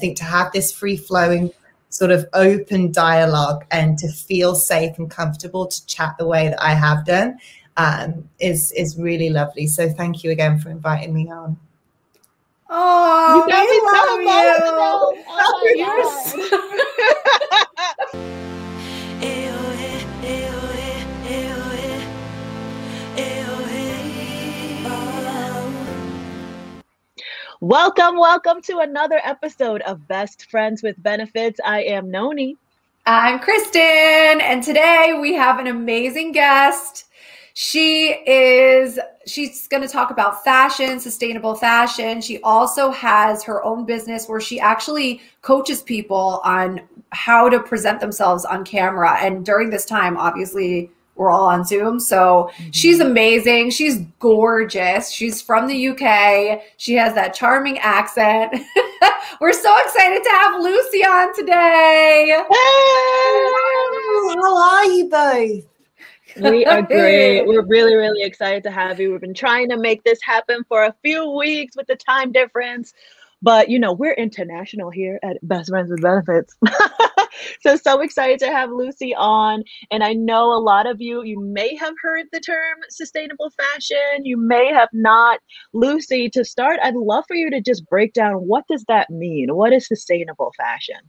think to have this free flowing sort of open dialogue and to feel safe and comfortable to chat the way that I have done um, is is really lovely. So thank you again for inviting me on. Oh, you got me so emotional. Oh Welcome, welcome to another episode of Best Friends with Benefits. I am Noni. I'm Kristen, and today we have an amazing guest. She is she's going to talk about fashion, sustainable fashion. She also has her own business where she actually coaches people on how to present themselves on camera. And during this time, obviously, we're all on Zoom. So mm-hmm. she's amazing. She's gorgeous. She's from the UK. She has that charming accent. we're so excited to have Lucy on today. How are you both? We are great. We're really, really excited to have you. We've been trying to make this happen for a few weeks with the time difference. But you know, we're international here at Best Friends with Benefits. so so excited to have Lucy on. And I know a lot of you, you may have heard the term sustainable fashion, you may have not. Lucy, to start, I'd love for you to just break down what does that mean? What is sustainable fashion?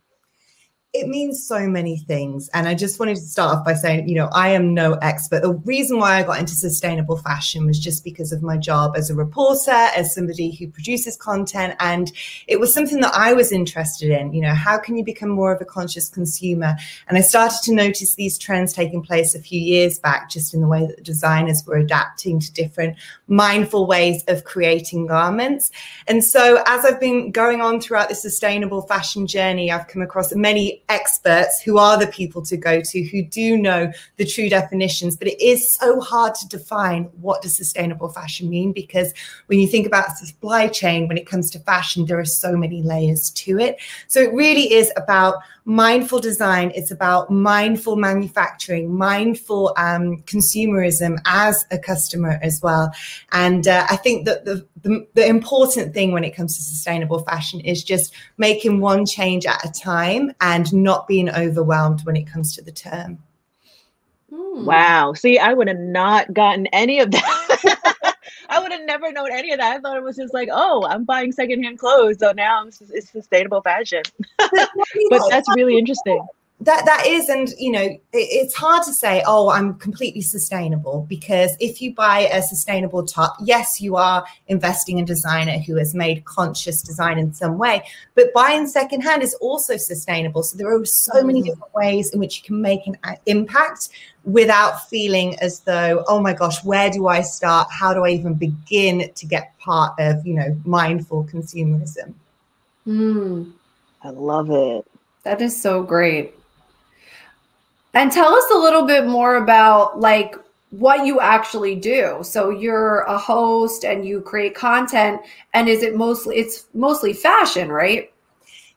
It means so many things. And I just wanted to start off by saying, you know, I am no expert. The reason why I got into sustainable fashion was just because of my job as a reporter, as somebody who produces content. And it was something that I was interested in. You know, how can you become more of a conscious consumer? And I started to notice these trends taking place a few years back, just in the way that designers were adapting to different mindful ways of creating garments. And so as I've been going on throughout the sustainable fashion journey, I've come across many experts who are the people to go to who do know the true definitions. But it is so hard to define what does sustainable fashion mean because when you think about supply chain when it comes to fashion there are so many layers to it. So it really is about mindful design it's about mindful manufacturing mindful um, consumerism as a customer as well. And uh, i think that the, the, the important thing when it comes to sustainable fashion is just making one change at a time and not being overwhelmed when it comes to the term. Hmm. wow. See i would have not gotten any of that I would have never known any of that. I thought it was just like, oh, I'm buying secondhand clothes, so now it's sustainable fashion. but that's really interesting that that is and you know it, it's hard to say oh i'm completely sustainable because if you buy a sustainable top yes you are investing in a designer who has made conscious design in some way but buying secondhand is also sustainable. So there are so many mm. different ways in which you can make an impact without feeling as though oh my gosh where do i start? How do i even begin to get part of you know mindful consumerism? Mm. i love it. That is so great and tell us a little bit more about like what you actually do. So you're a host and you create content and is it mostly it's mostly fashion, right?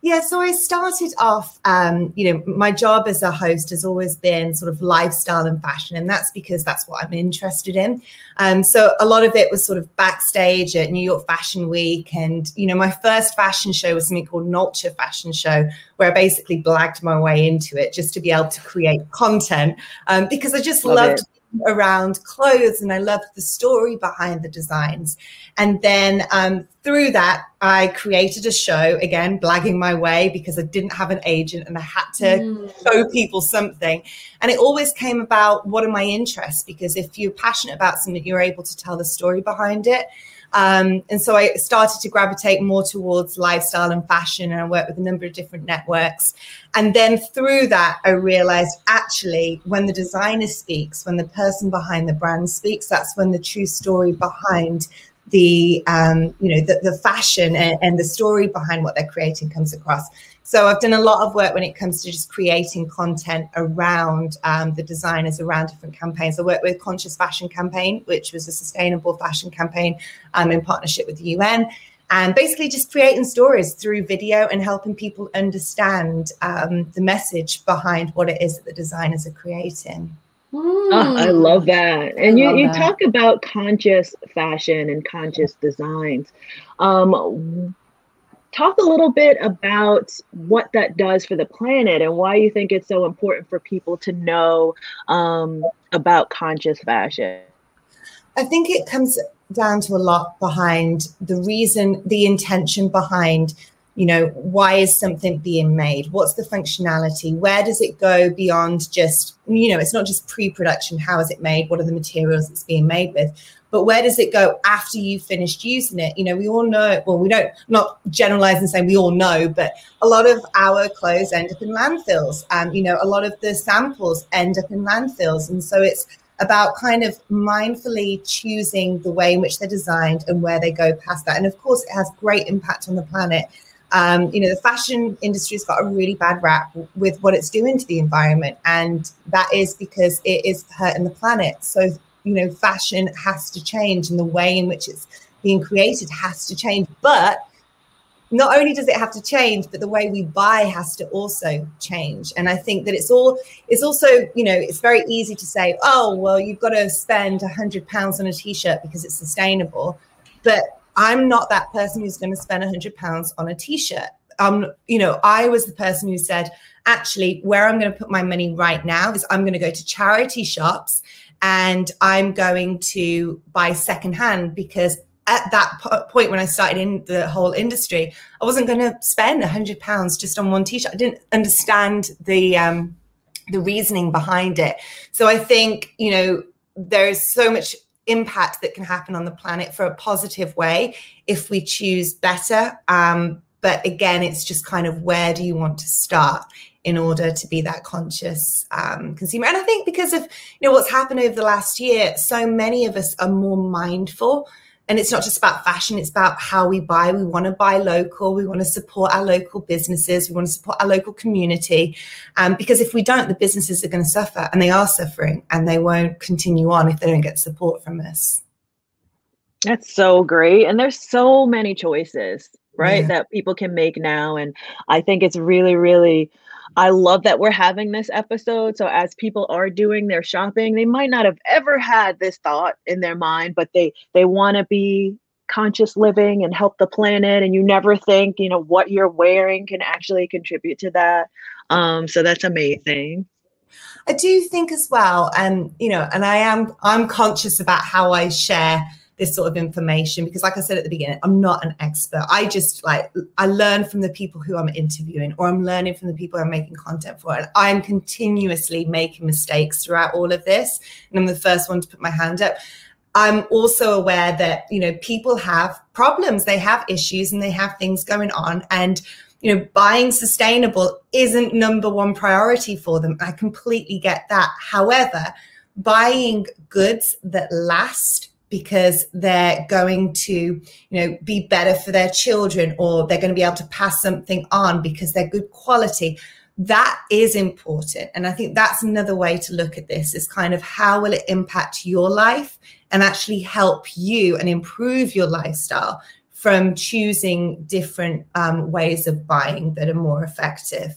Yeah, so I started off, um, you know, my job as a host has always been sort of lifestyle and fashion, and that's because that's what I'm interested in. Um, so a lot of it was sort of backstage at New York Fashion Week, and you know, my first fashion show was something called Nurture Fashion Show, where I basically blagged my way into it just to be able to create content um, because I just Love loved. It around clothes and I loved the story behind the designs. And then um, through that, I created a show again, blagging my way because I didn't have an agent and I had to mm. show people something. And it always came about what are my interests? Because if you're passionate about something, you're able to tell the story behind it. Um, and so I started to gravitate more towards lifestyle and fashion, and I worked with a number of different networks. And then through that, I realized actually, when the designer speaks, when the person behind the brand speaks, that's when the true story behind the um, you know the, the fashion and, and the story behind what they're creating comes across. So I've done a lot of work when it comes to just creating content around um, the designers around different campaigns. I worked with Conscious Fashion Campaign, which was a sustainable fashion campaign um, in partnership with the UN. And basically, just creating stories through video and helping people understand um, the message behind what it is that the designers are creating. Oh, I love that. And you, you that. talk about conscious fashion and conscious designs. Um, talk a little bit about what that does for the planet and why you think it's so important for people to know um, about conscious fashion. I think it comes down to a lot behind the reason, the intention behind, you know, why is something being made? What's the functionality? Where does it go beyond just, you know, it's not just pre production. How is it made? What are the materials it's being made with? But where does it go after you've finished using it? You know, we all know, well, we don't, not generalize and say we all know, but a lot of our clothes end up in landfills. And, you know, a lot of the samples end up in landfills. And so it's, about kind of mindfully choosing the way in which they're designed and where they go past that. And of course, it has great impact on the planet. Um, you know, the fashion industry's got a really bad rap with what it's doing to the environment, and that is because it is hurting the planet. So, you know, fashion has to change, and the way in which it's being created has to change. But not only does it have to change, but the way we buy has to also change. And I think that it's all it's also, you know, it's very easy to say, oh, well, you've got to spend a hundred pounds on a t-shirt because it's sustainable. But I'm not that person who's going to spend a hundred pounds on a t-shirt. Um, you know, I was the person who said, actually, where I'm going to put my money right now is I'm going to go to charity shops and I'm going to buy secondhand because at that point when I started in the whole industry, I wasn't going to spend a hundred pounds just on one t-shirt. I didn't understand the um, the reasoning behind it. So I think you know there's so much impact that can happen on the planet for a positive way if we choose better. Um, but again, it's just kind of where do you want to start in order to be that conscious um, consumer? And I think because of you know what's happened over the last year, so many of us are more mindful and it's not just about fashion it's about how we buy. We want to buy local we want to support our local businesses we want to support our local community. Um, because if we don't the businesses are going to suffer and they are suffering and they won't continue on if they don't get support from us. That's so great and there's so many choices right yeah. that people can make now and i think it's really really I love that we're having this episode. So as people are doing their shopping, they might not have ever had this thought in their mind, but they they want to be conscious living and help the planet and you never think, you know, what you're wearing can actually contribute to that. Um so that's amazing. I do think as well and you know, and I am I'm conscious about how I share this sort of information because like i said at the beginning i'm not an expert. I just like i learn from the people who i'm interviewing or i'm learning from the people i'm making content for. And i'm continuously making mistakes throughout all of this. And i'm the first one to put my hand up. I'm also aware that you know people have problems. They have issues and they have things going on. And you know buying sustainable isn't number one priority for them. I completely get that. However buying goods that last because they're going to you know be better for their children or they're going to be able to pass something on because they're good quality. That is important. And i think that's another way to look at this is kind of how will it impact your life and actually help you and improve your lifestyle from choosing different um, ways of buying that are more effective.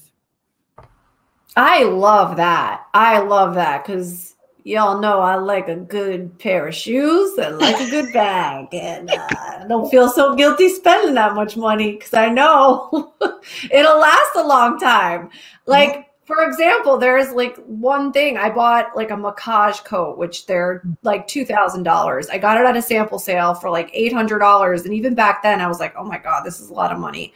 I love that. I love that because y'all know I like a good pair of shoes and like a good bag, and uh, I don't feel so guilty spending that much money because I know it'll last a long time. Like. For example, there's like one thing I bought like a Mackage coat, which they're like two thousand dollars. I got it at a sample sale for like eight hundred dollars, and even back then I was like, "Oh my god, this is a lot of money."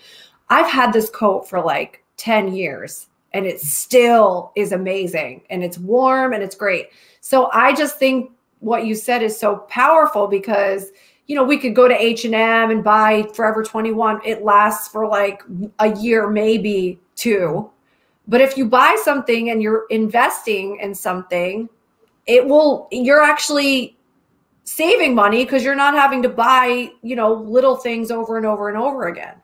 I've had this coat for like ten years, and it still is amazing, and it's warm and it's great. So I just think what you said is so powerful because you know we could go to H&M and buy Forever 21 it lasts for like a year maybe two. But if you buy something and you're investing in something it will you're actually saving money because you're not having to buy you know little things over and over and over again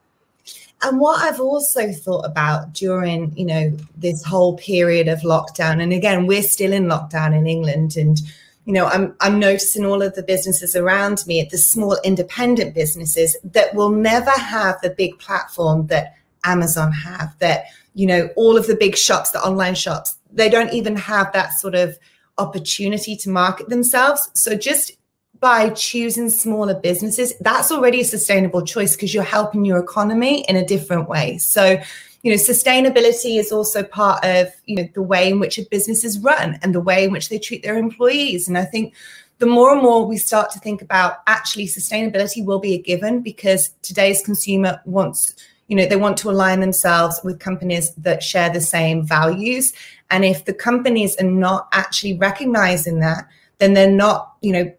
and what I've also thought about during, you know, this whole period of lockdown, and again, we're still in lockdown in England, and you know, I'm I'm noticing all of the businesses around me, the small independent businesses that will never have the big platform that Amazon have, that you know, all of the big shops, the online shops, they don't even have that sort of opportunity to market themselves. So just by choosing smaller businesses, that's already a sustainable choice because you're helping your economy in a different way. So, you know, sustainability is also part of, you know, the way in which a business is run and the way in which they treat their employees. And I think the more and more we start to think about actually sustainability will be a given because today's consumer wants you know they want to align themselves with companies that share the same values and if the companies are not actually recognizing that then they're not you know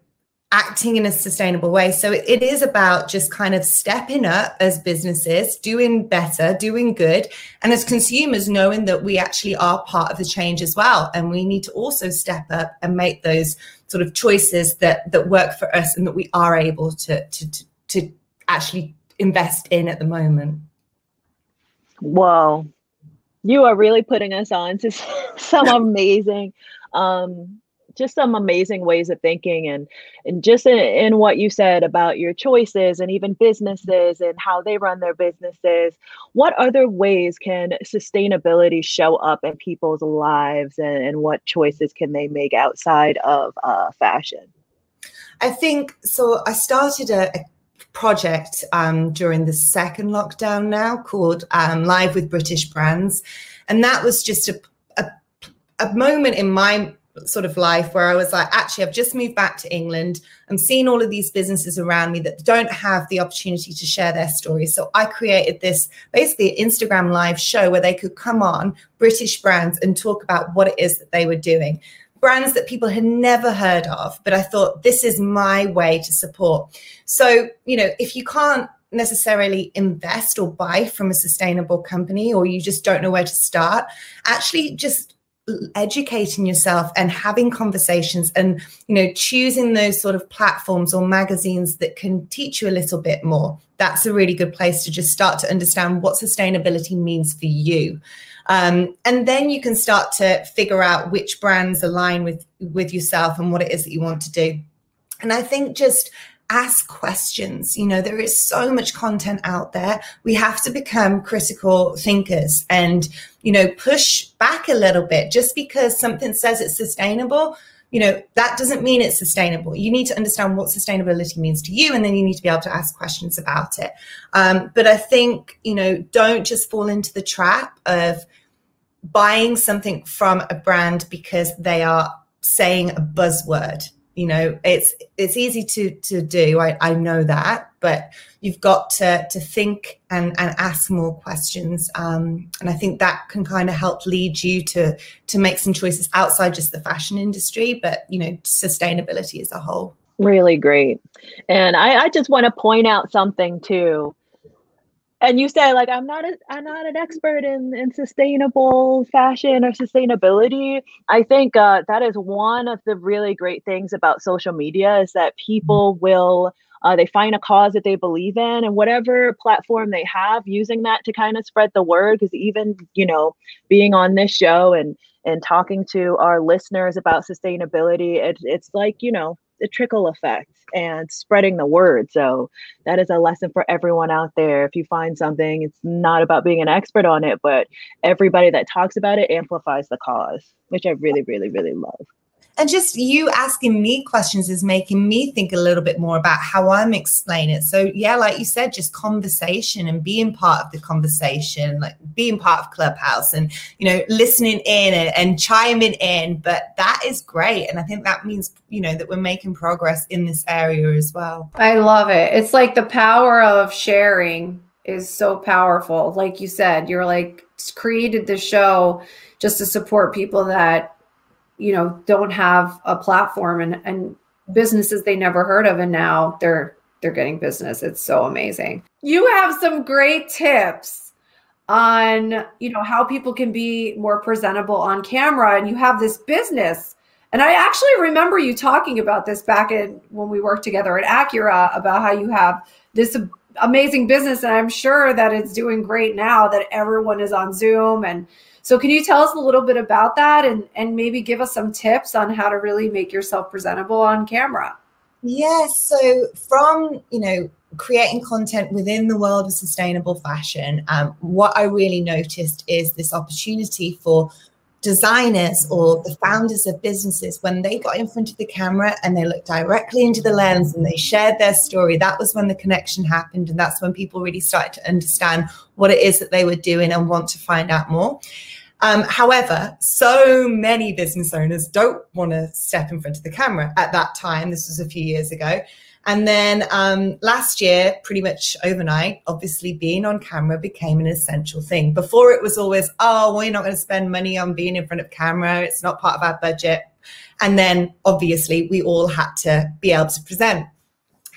acting in a sustainable way. So it is about just kind of stepping up as businesses, doing better, doing good, and as consumers, knowing that we actually are part of the change as well. And we need to also step up and make those sort of choices that that work for us and that we are able to to to, to actually invest in at the moment. Whoa. You are really putting us on to some amazing um just some amazing ways of thinking and and just in, in, what you said about your choices and even businesses and how they run their businesses. What other ways can sustainability show up in people's lives and, and what choices can they make outside of uh, fashion? I think so i started a, a project um, during the second lockdown now called um, live with british brands. And that was just a, a, a moment in my sort of life where I was like, actually, I've just moved back to England. I'm seeing all of these businesses around me that don't have the opportunity to share their stories. So I created this basically Instagram live show where they could come on, British brands, and talk about what it is that they were doing. Brands that people had never heard of, but I thought this is my way to support. So, you know, if you can't necessarily invest or buy from a sustainable company or you just don't know where to start, actually just educating yourself and having conversations and you know choosing those sort of platforms or magazines that can teach you a little bit more. That's a really good place to just start to understand what sustainability means for you. Um, and then you can start to figure out which brands align with with yourself and what it is that you want to do. And i think just ask questions. You know, there is so much content out there. We have to become critical thinkers and, you know, push back a little bit. Just because something says it's sustainable, you know, that doesn't mean it's sustainable. You need to understand what sustainability means to you, and then you need to be able to ask questions about it. Um, but I think, you know, don't just fall into the trap of buying something from a brand because they are saying a buzzword you know it's it's easy to to do. I i know that but you've got to to think and and ask more questions. Um, and i think that can kind of help lead you to to make some choices outside just the fashion industry but you know sustainability as a whole. Really great. And i i just want to point out something too and you say like i'm not a, i'm not an expert in in sustainable fashion or sustainability. I think uh, that is one of the really great things about social media is that people will uh, they find a cause that they believe in and whatever platform they have using that to kind of spread the word. Because even you know being on this show and and talking to our listeners about sustainability it, it's like you know the trickle effect and spreading the word. So that is a lesson for everyone out there. If you find something, it's not about being an expert on it, but everybody that talks about it amplifies the cause, which I really, really, really love and just you asking me questions is making me think a little bit more about how I'm explaining it. So yeah, like you said, just conversation and being part of the conversation, like being part of Clubhouse and you know listening in and, and chiming in. But that is great, and I think that means you know that we're making progress in this area as well. I love it. It's like the power of sharing is so powerful. Like you said, you're like created the show just to support people that you know don't have a platform and and businesses they never heard of and now they're they're getting business. It's so amazing. You have some great tips on you know how people can be more presentable on camera and you have this business. And i actually remember you talking about this back in when we worked together at acura about how you have this amazing business and i'm sure that it's doing great now that everyone is on zoom and so can you tell us a little bit about that and, and maybe give us some tips on how to really make yourself presentable on camera? Yes. So from, you know, creating content within the world of sustainable fashion, um, what I really noticed is this opportunity for designers or the founders of businesses, when they got in front of the camera and they looked directly into the lens and they shared their story, that was when the connection happened. And that's when people really started to understand what it is that they were doing and want to find out more. Um, however, so many business owners don't want to step in front of the camera at that time. This was a few years ago. And then um, last year, pretty much overnight, obviously being on camera became an essential thing. Before it was always, oh, you're not going to spend money on being in front of camera. It's not part of our budget. And then obviously we all had to be able to present.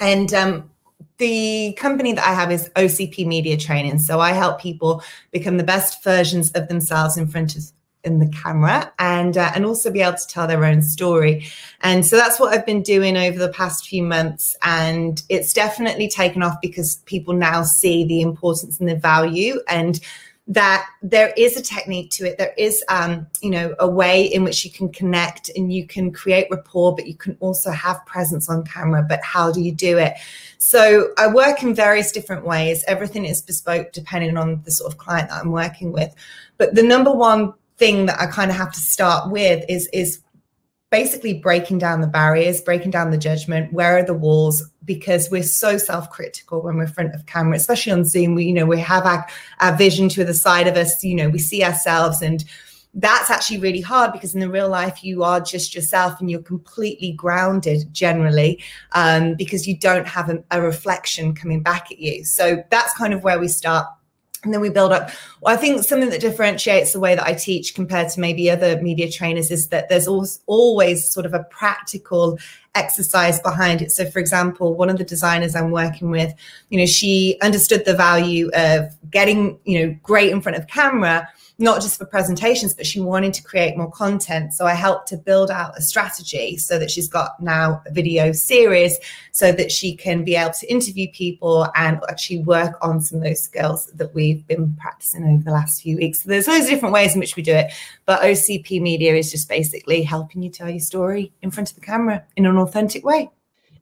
And um, the company that I have is OCP Media Training. So I help people become the best versions of themselves in front of in the camera and uh, and also be able to tell their own story. And so that's what i've been doing over the past few months. And it's definitely taken off because people now see the importance and the value and that there is a technique to it. There is um, you know a way in which you can connect and you can create rapport but you can also have presence on camera. But how do you do it? So i work in various different ways. Everything is bespoke depending on the sort of client that i'm working with. But the number one thing that I kind of have to start with is is basically breaking down the barriers, breaking down the judgment. Where are the walls? Because we're so self-critical when we're in front of camera, especially on Zoom. We, you know, we have our, our vision to the side of us. You know, we see ourselves, and that's actually really hard because in the real life you are just yourself and you're completely grounded generally um, because you don't have a, a reflection coming back at you. So that's kind of where we start and then we build up. Well, I think something that differentiates the way that I teach compared to maybe other media trainers is that there's always sort of a practical exercise behind it. So, for example, one of the designers I'm working with, you know, she understood the value of getting, you know, great in front of camera not just for presentations, but she wanted to create more content. So I helped to build out a strategy so that she's got now a video series so that she can be able to interview people and actually work on some of those skills that we've been practicing over the last few weeks. So there's loads of different ways in which we do it, but OCP Media is just basically helping you tell your story in front of the camera in an authentic way.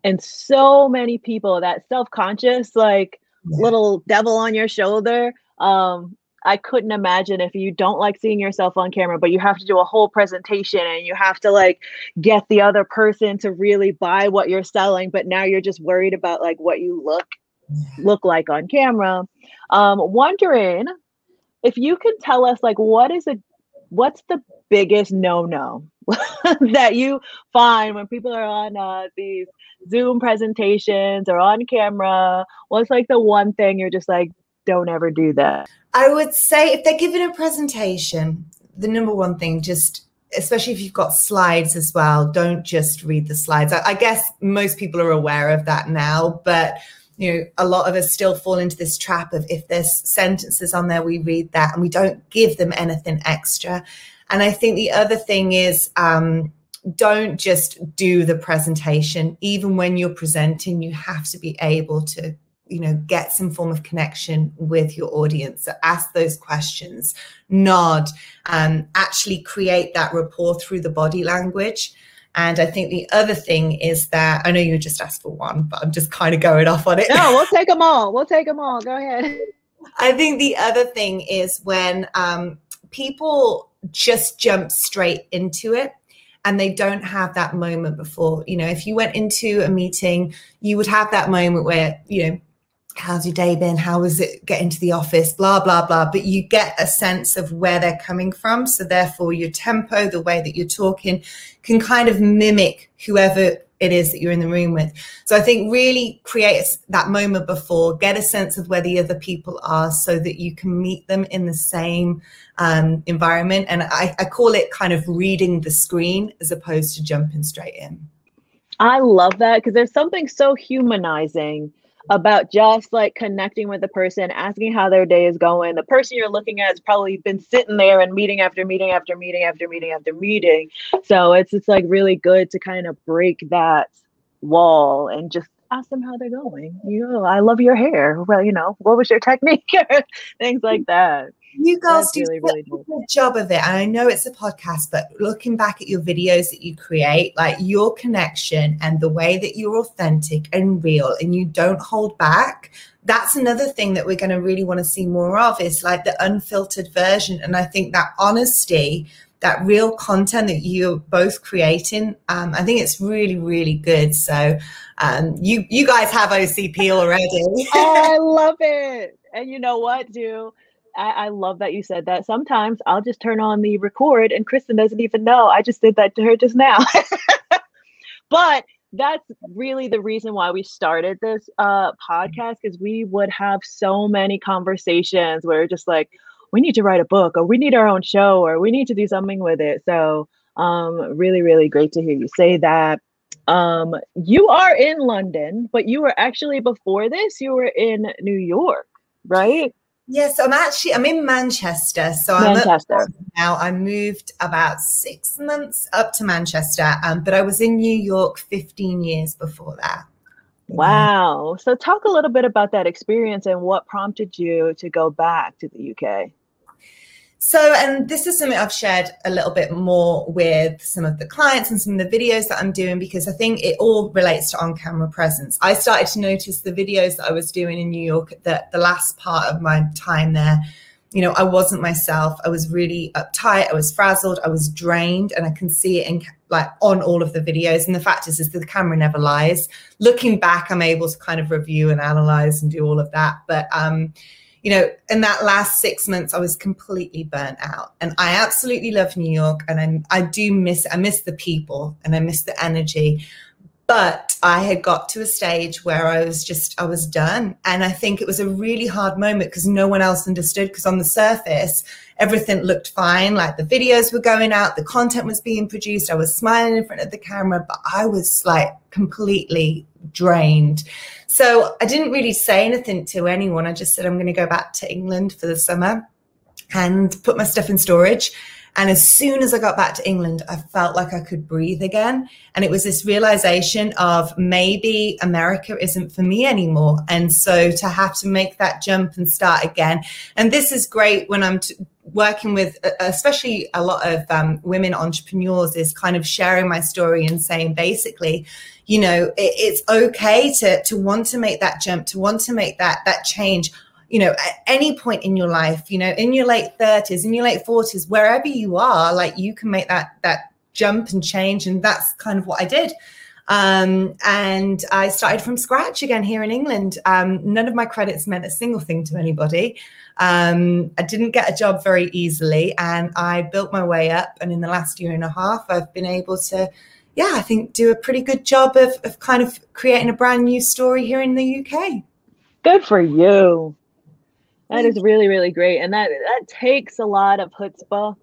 And so many people that self-conscious, like yeah. little devil on your shoulder, um, I couldn't imagine if you don't like seeing yourself on camera, but you have to do a whole presentation and you have to like get the other person to really buy what you're selling, but now you're just worried about like what you look look like on camera. Um, wondering if you can tell us like what is a what's the biggest no-no that you find when people are on uh, these Zoom presentations or on camera? What's like the one thing you're just like, don't ever do that? I would say if they're giving a presentation, the number one thing, just especially if you've got slides as well, don't just read the slides. I, I guess most people are aware of that now, but you know, a lot of us still fall into this trap of if there's sentences on there, we read that and we don't give them anything extra. And I think the other thing is, um, don't just do the presentation. Even when you're presenting, you have to be able to you know get some form of connection with your audience so ask those questions nod um, actually create that rapport through the body language and I think the other thing is that I know you just asked for one, but I'm just kind of going off on it. No, we'll take them all. We'll take them all. Go ahead. I think the other thing is when um, people just jump straight into it and they don't have that moment before. You know, if you went into a meeting, you would have that moment where, you know, how's your day been? How was it getting to the office? Blah, blah, blah. But you get a sense of where they're coming from. So therefore your tempo, the way that you're talking can kind of mimic whoever it is that you're in the room with. So I think really create that moment before, get a sense of where the other people are so that you can meet them in the same um, environment. And I, I call it kind of reading the screen as opposed to jumping straight in. I love that because there's something so humanizing about just like connecting with the person, asking how their day is going. The person you're looking at has probably been sitting there and meeting after meeting after meeting after meeting after meeting. So it's it's like really good to kind of break that wall and just ask them how they're going. You know, I love your hair. Well, you know, what was your technique? Things like that you girls do really, really a good job of it. And I know it's a podcast, but looking back at your videos that you create, like your connection and the way that you're authentic and real and you don't hold back, that's another thing that we're going to really want to see more of is like the unfiltered version. And I think that honesty that real content that you're both creating. Um, I think it's really, really good. So um, you you guys have OCP already. oh, I love it. And you know what, do I, I, love that you said that. Sometimes I'll just turn on the record and Kristen doesn't even know. I just did that to her just now. but that's really the reason why we started this uh, podcast because we would have so many conversations where just like we need to write a book or we need our own show or we need to do something with it so um, really really great to hear you say that um, you are in london but you were actually before this you were in new york right Yes, I'm actually I'm in Manchester. So Manchester. I'm now. I moved about six months up to Manchester, um, but I was in New York 15 years before that. Wow. So talk a little bit about that experience and what prompted you to go back to the UK. So, and this is something I've shared a little bit more with some of the clients and some of the videos that I'm doing because I think it all relates to on camera presence. I started to notice the videos that I was doing in New York that the last part of my time there, you know, I wasn't myself. I was really uptight. I was frazzled. I was drained, and I can see it in like on all of the videos. And the fact is, is the camera never lies. Looking back, I'm able to kind of review and analyze and do all of that. But um, you know, in that last six months, I was completely burnt out. And I absolutely love New York and I, I do miss, I miss the people and I miss the energy. But I had got to a stage where I was just, I was done. And I think it was a really hard moment because no one else understood. Because on the surface, everything looked fine. Like the videos were going out, the content was being produced. I was smiling in front of the camera, but I was like completely drained. So I didn't really say anything to anyone. I just said, I'm going to go back to England for the summer and put my stuff in storage. And as soon as I got back to England, I felt like I could breathe again. And it was this realization of maybe America isn't for me anymore. And so to have to make that jump and start again. And this is great when I'm t- working with, especially a lot of um, women entrepreneurs, is kind of sharing my story and saying basically, you know, it, it's okay to to want to make that jump, to want to make that that change. You know, at any point in your life, you know, in your late thirties, in your late forties, wherever you are, like you can make that that jump and change, and that's kind of what I did. Um, and I started from scratch again here in England. Um, none of my credits meant a single thing to anybody. Um, I didn't get a job very easily, and I built my way up. And in the last year and a half, I've been able to yeah, I think do a pretty good job of, of kind of creating a brand new story here in the UK. Good for you. That is really, really great. And that that takes a lot of chutzpah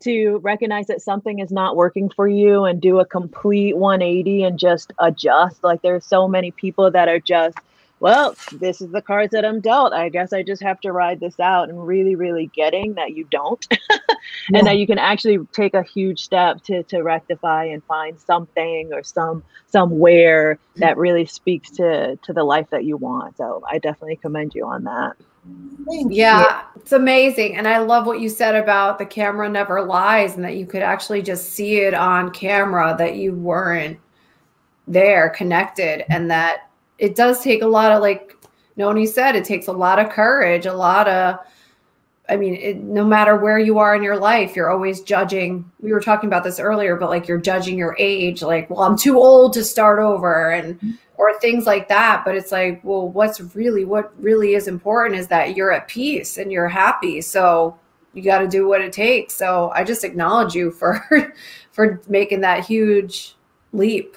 to recognize that something is not working for you and do a complete 180 and just adjust. Like there's so many people that are just well, this is the cards that I'm dealt. I guess I just have to ride this out and really, really getting that you don't. and yeah. that you can actually take a huge step to, to rectify and find something or some somewhere that really speaks to to the life that you want. So I definitely commend you on that. Thank yeah, you. it's amazing. And I love what you said about the camera never lies and that you could actually just see it on camera that you weren't there connected and that it does take a lot of like Noni said, it takes a lot of courage, a lot of I mean, it, no matter where you are in your life, you're always judging. We were talking about this earlier, but like you're judging your age, like, well, I'm too old to start over, and or things like that. But it's like, well, what's really what really is important is that you're at peace and you're happy. So you got to do what it takes. So I just acknowledge you for for making that huge leap.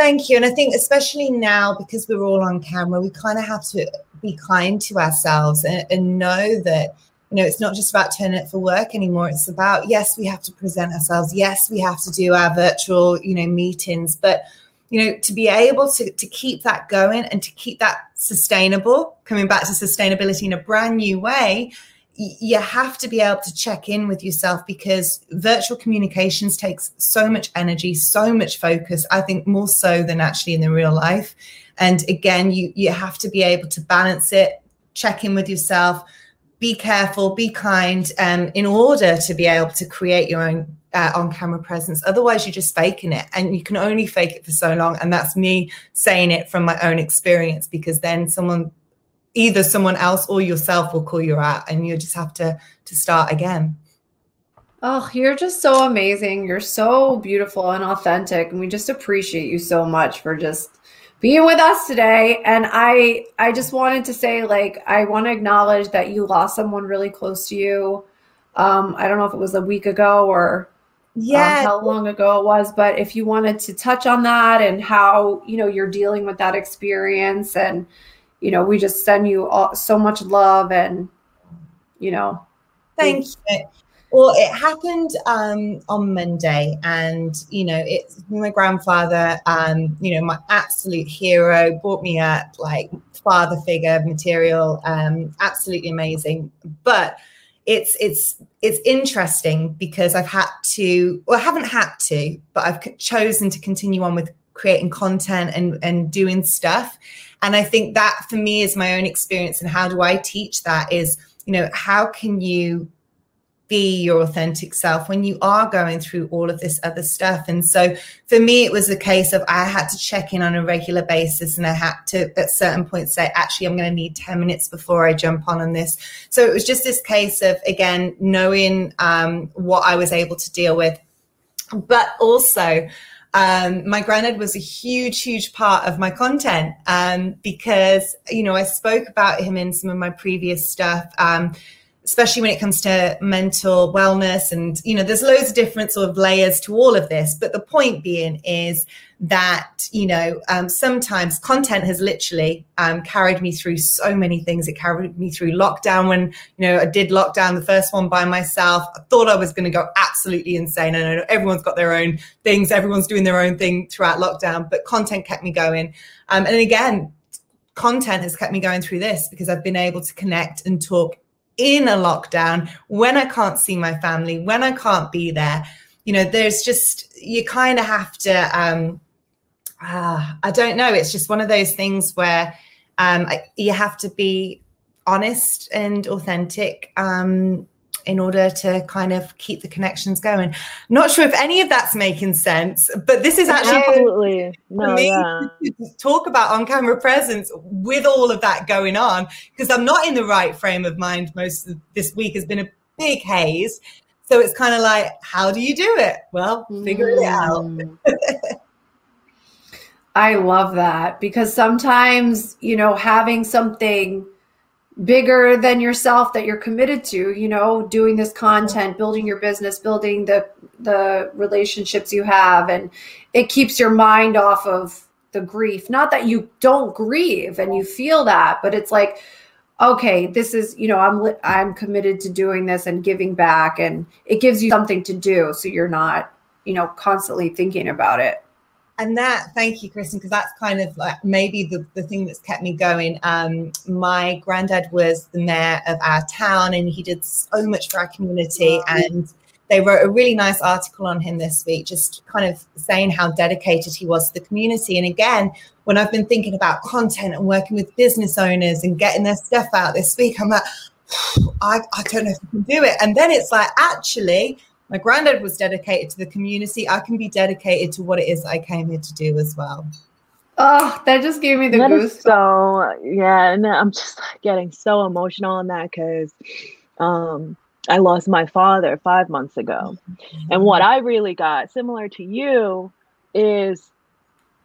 Thank you. And I think, especially now, because we're all on camera, we kind of have to be kind to ourselves and, and, know that, you know, it's not just about turning it for work anymore. It's about, yes, we have to present ourselves. Yes, we have to do our virtual, you know, meetings. But, you know, to be able to, to keep that going and to keep that sustainable, coming back to sustainability in a brand new way, you have to be able to check in with yourself because virtual communications takes so much energy so much focus i think more so than actually in the real life. And again you you have to be able to balance it check in with yourself be careful be kind um, in order to be able to create your own uh, on camera presence. Otherwise you're just faking it and you can only fake it for so long. And that's me saying it from my own experience because then someone either someone else or yourself will call you out and you just have to to start again Oh, you're just so amazing. You're so beautiful and authentic. And we just appreciate you so much for just being with us today. And I I just wanted to say, like, I want to acknowledge that you lost someone really close to you. Um, I don't know if it was a week ago or um, yeah um, how long ago it was but if you wanted to touch on that and how you know you're dealing with that experience and you know we just send you all, so much love and you know thank you well, it happened um, on Monday, and you know, it's my grandfather, um, you know, my absolute hero, brought me up like father figure material, um, absolutely amazing. But it's it's it's interesting because I've had to, well, I haven't had to, but I've chosen to continue on with creating content and and doing stuff. And I think that for me is my own experience, and how do I teach that is, you know, how can you be your authentic self when you are going through all of this other stuff. And so for me, it was a case of I had to check in on a regular basis and I had to at certain points say, actually, I'm going to need 10 minutes before I jump on on this. So it was just this case of, again, knowing um, what I was able to deal with. But also, um, my granddad was a huge, huge part of my content um, because, you know, I spoke about him in some of my previous stuff. Um, especially when it comes to mental wellness and you know there's loads of different sort of layers to all of this but the point being is that you know um, sometimes content has literally um, carried me through so many things. It carried me through lockdown when you know i did lockdown the first one by myself. I thought i was going to go absolutely insane. I know everyone's got their own things. Everyone's doing their own thing throughout lockdown but content kept me going. Um, and again content has kept me going through this because i've been able to connect and talk in a lockdown, when I can't see my family, when I can't be there, you know, there's just, you kind of have to, um, uh, I don't know. It's just one of those things where um, you have to be honest and authentic um, in order to kind of keep the connections going. Not sure if any of that's making sense, but this is actually absolutely no, yeah. talk about on camera presence with all of that going on because I'm not in the right frame of mind. Most of this week has been a big haze. So it's kind of like, how do you do it? Well, figure mm. it out. Mm. I love that because sometimes, you know, having something bigger than yourself that you're committed to you know doing this content building your business building the the relationships you have. And it keeps your mind off of the grief. Not that you don't grieve and you feel that but it's like okay this is you know i'm i'm committed to doing this and giving back. And it gives you something to do so you're not you know constantly thinking about it and that thank you kristen because that's kind of like maybe the, the thing that's kept me going um, my granddad was the mayor of our town and he did so much for our community wow. and they wrote a really nice article on him this week just kind of saying how dedicated he was to the community and again when i've been thinking about content and working with business owners and getting their stuff out this week i'm like I, I don't know if I can do it. And then it's like, actually, my granddad was dedicated to the community. I can be dedicated to what it is I came here to do as well. Oh, that just gave me the that goosebumps. So yeah, and I'm just getting so emotional on that because um, I lost my father five months ago, mm-hmm. and what I really got, similar to you, is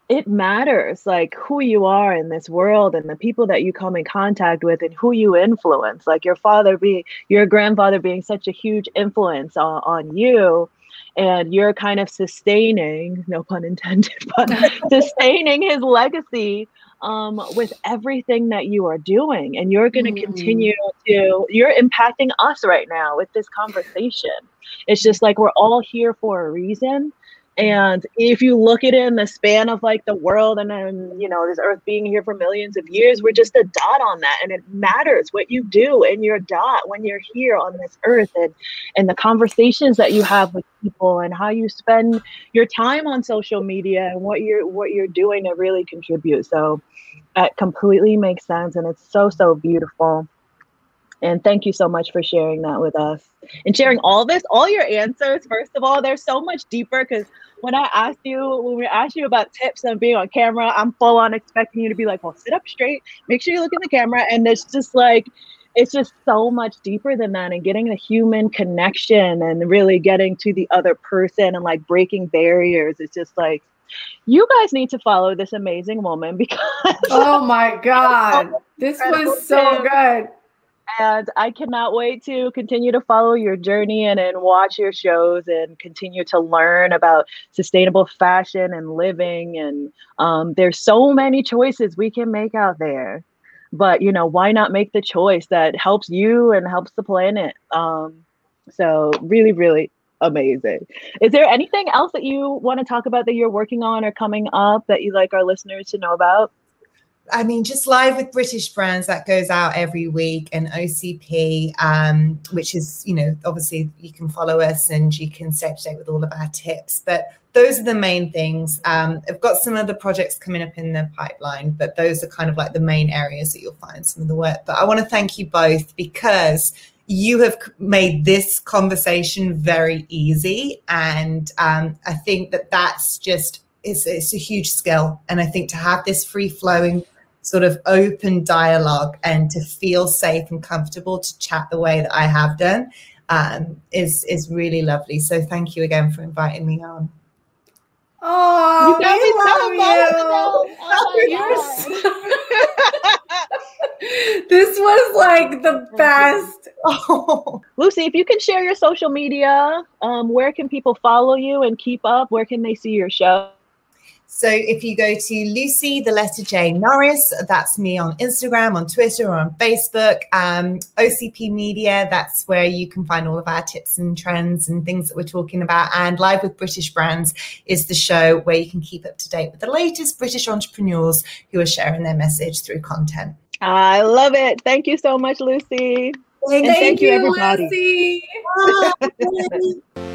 it matters like who you are in this world and the people that you come in contact with and who you influence. Like your father being your grandfather being such a huge influence on, on you and you're kind of sustaining no pun intended but sustaining his legacy um, with everything that you are doing. And you're going to mm-hmm. continue to you're impacting us right now with this conversation. It's just like we're all here for a reason and if you look at it in the span of like the world and then, you know, this earth being here for millions of years, we're just a dot on that. And it matters what you do in your dot when you're here on this earth and, and the conversations that you have with people and how you spend your time on social media and what you're what you're doing to really contribute. So that completely makes sense and it's so, so beautiful. And thank you so much for sharing that with us and sharing all this, all your answers. First of all, they're so much deeper because when I asked you, when we asked you about tips and being on camera, I'm full on expecting you to be like, well, sit up straight, make sure you look in the camera. And it's just like, it's just so much deeper than that and getting a human connection and really getting to the other person and like breaking barriers. It's just like you guys need to follow this amazing woman because oh my god. This was so good and I cannot wait to continue to follow your journey and, and watch your shows and continue to learn about sustainable fashion and living. And um, there's so many choices we can make out there. But you know, why not make the choice that helps you and helps the planet? Um, so really, really amazing. Is there anything else that you want to talk about that you're working on or coming up that you like our listeners to know about? I mean, just live with British brands that goes out every week, and OCP, um, which is, you know, obviously you can follow us and you can stay up to date with all of our tips. But those are the main things. Um, I've got some other projects coming up in the pipeline, but those are kind of like the main areas that you'll find some of the work. But I want to thank you both because you have made this conversation very easy. And um, I think that that's just it's, it's a huge skill. And I think to have this free flowing sort of open dialogue and to feel safe and comfortable to chat the way that I have done um, is is really lovely. So thank you again for inviting me on. Oh, you got me so emotional. this was like the best. Oh. Lucy, if you can share your social media, um, where can people follow you and keep up? Where can they see your show? So if you go to Lucy, the letter J Norris, that's me on Instagram, on Twitter, or on Facebook. Um, OCP Media, that's where you can find all of our tips and trends and things that we're talking about. And Live with British Brands is the show where you can keep up to date with the latest British entrepreneurs who are sharing their message through content. I love it. Thank you so much, Lucy. Thank, thank you, you, everybody. Lucy.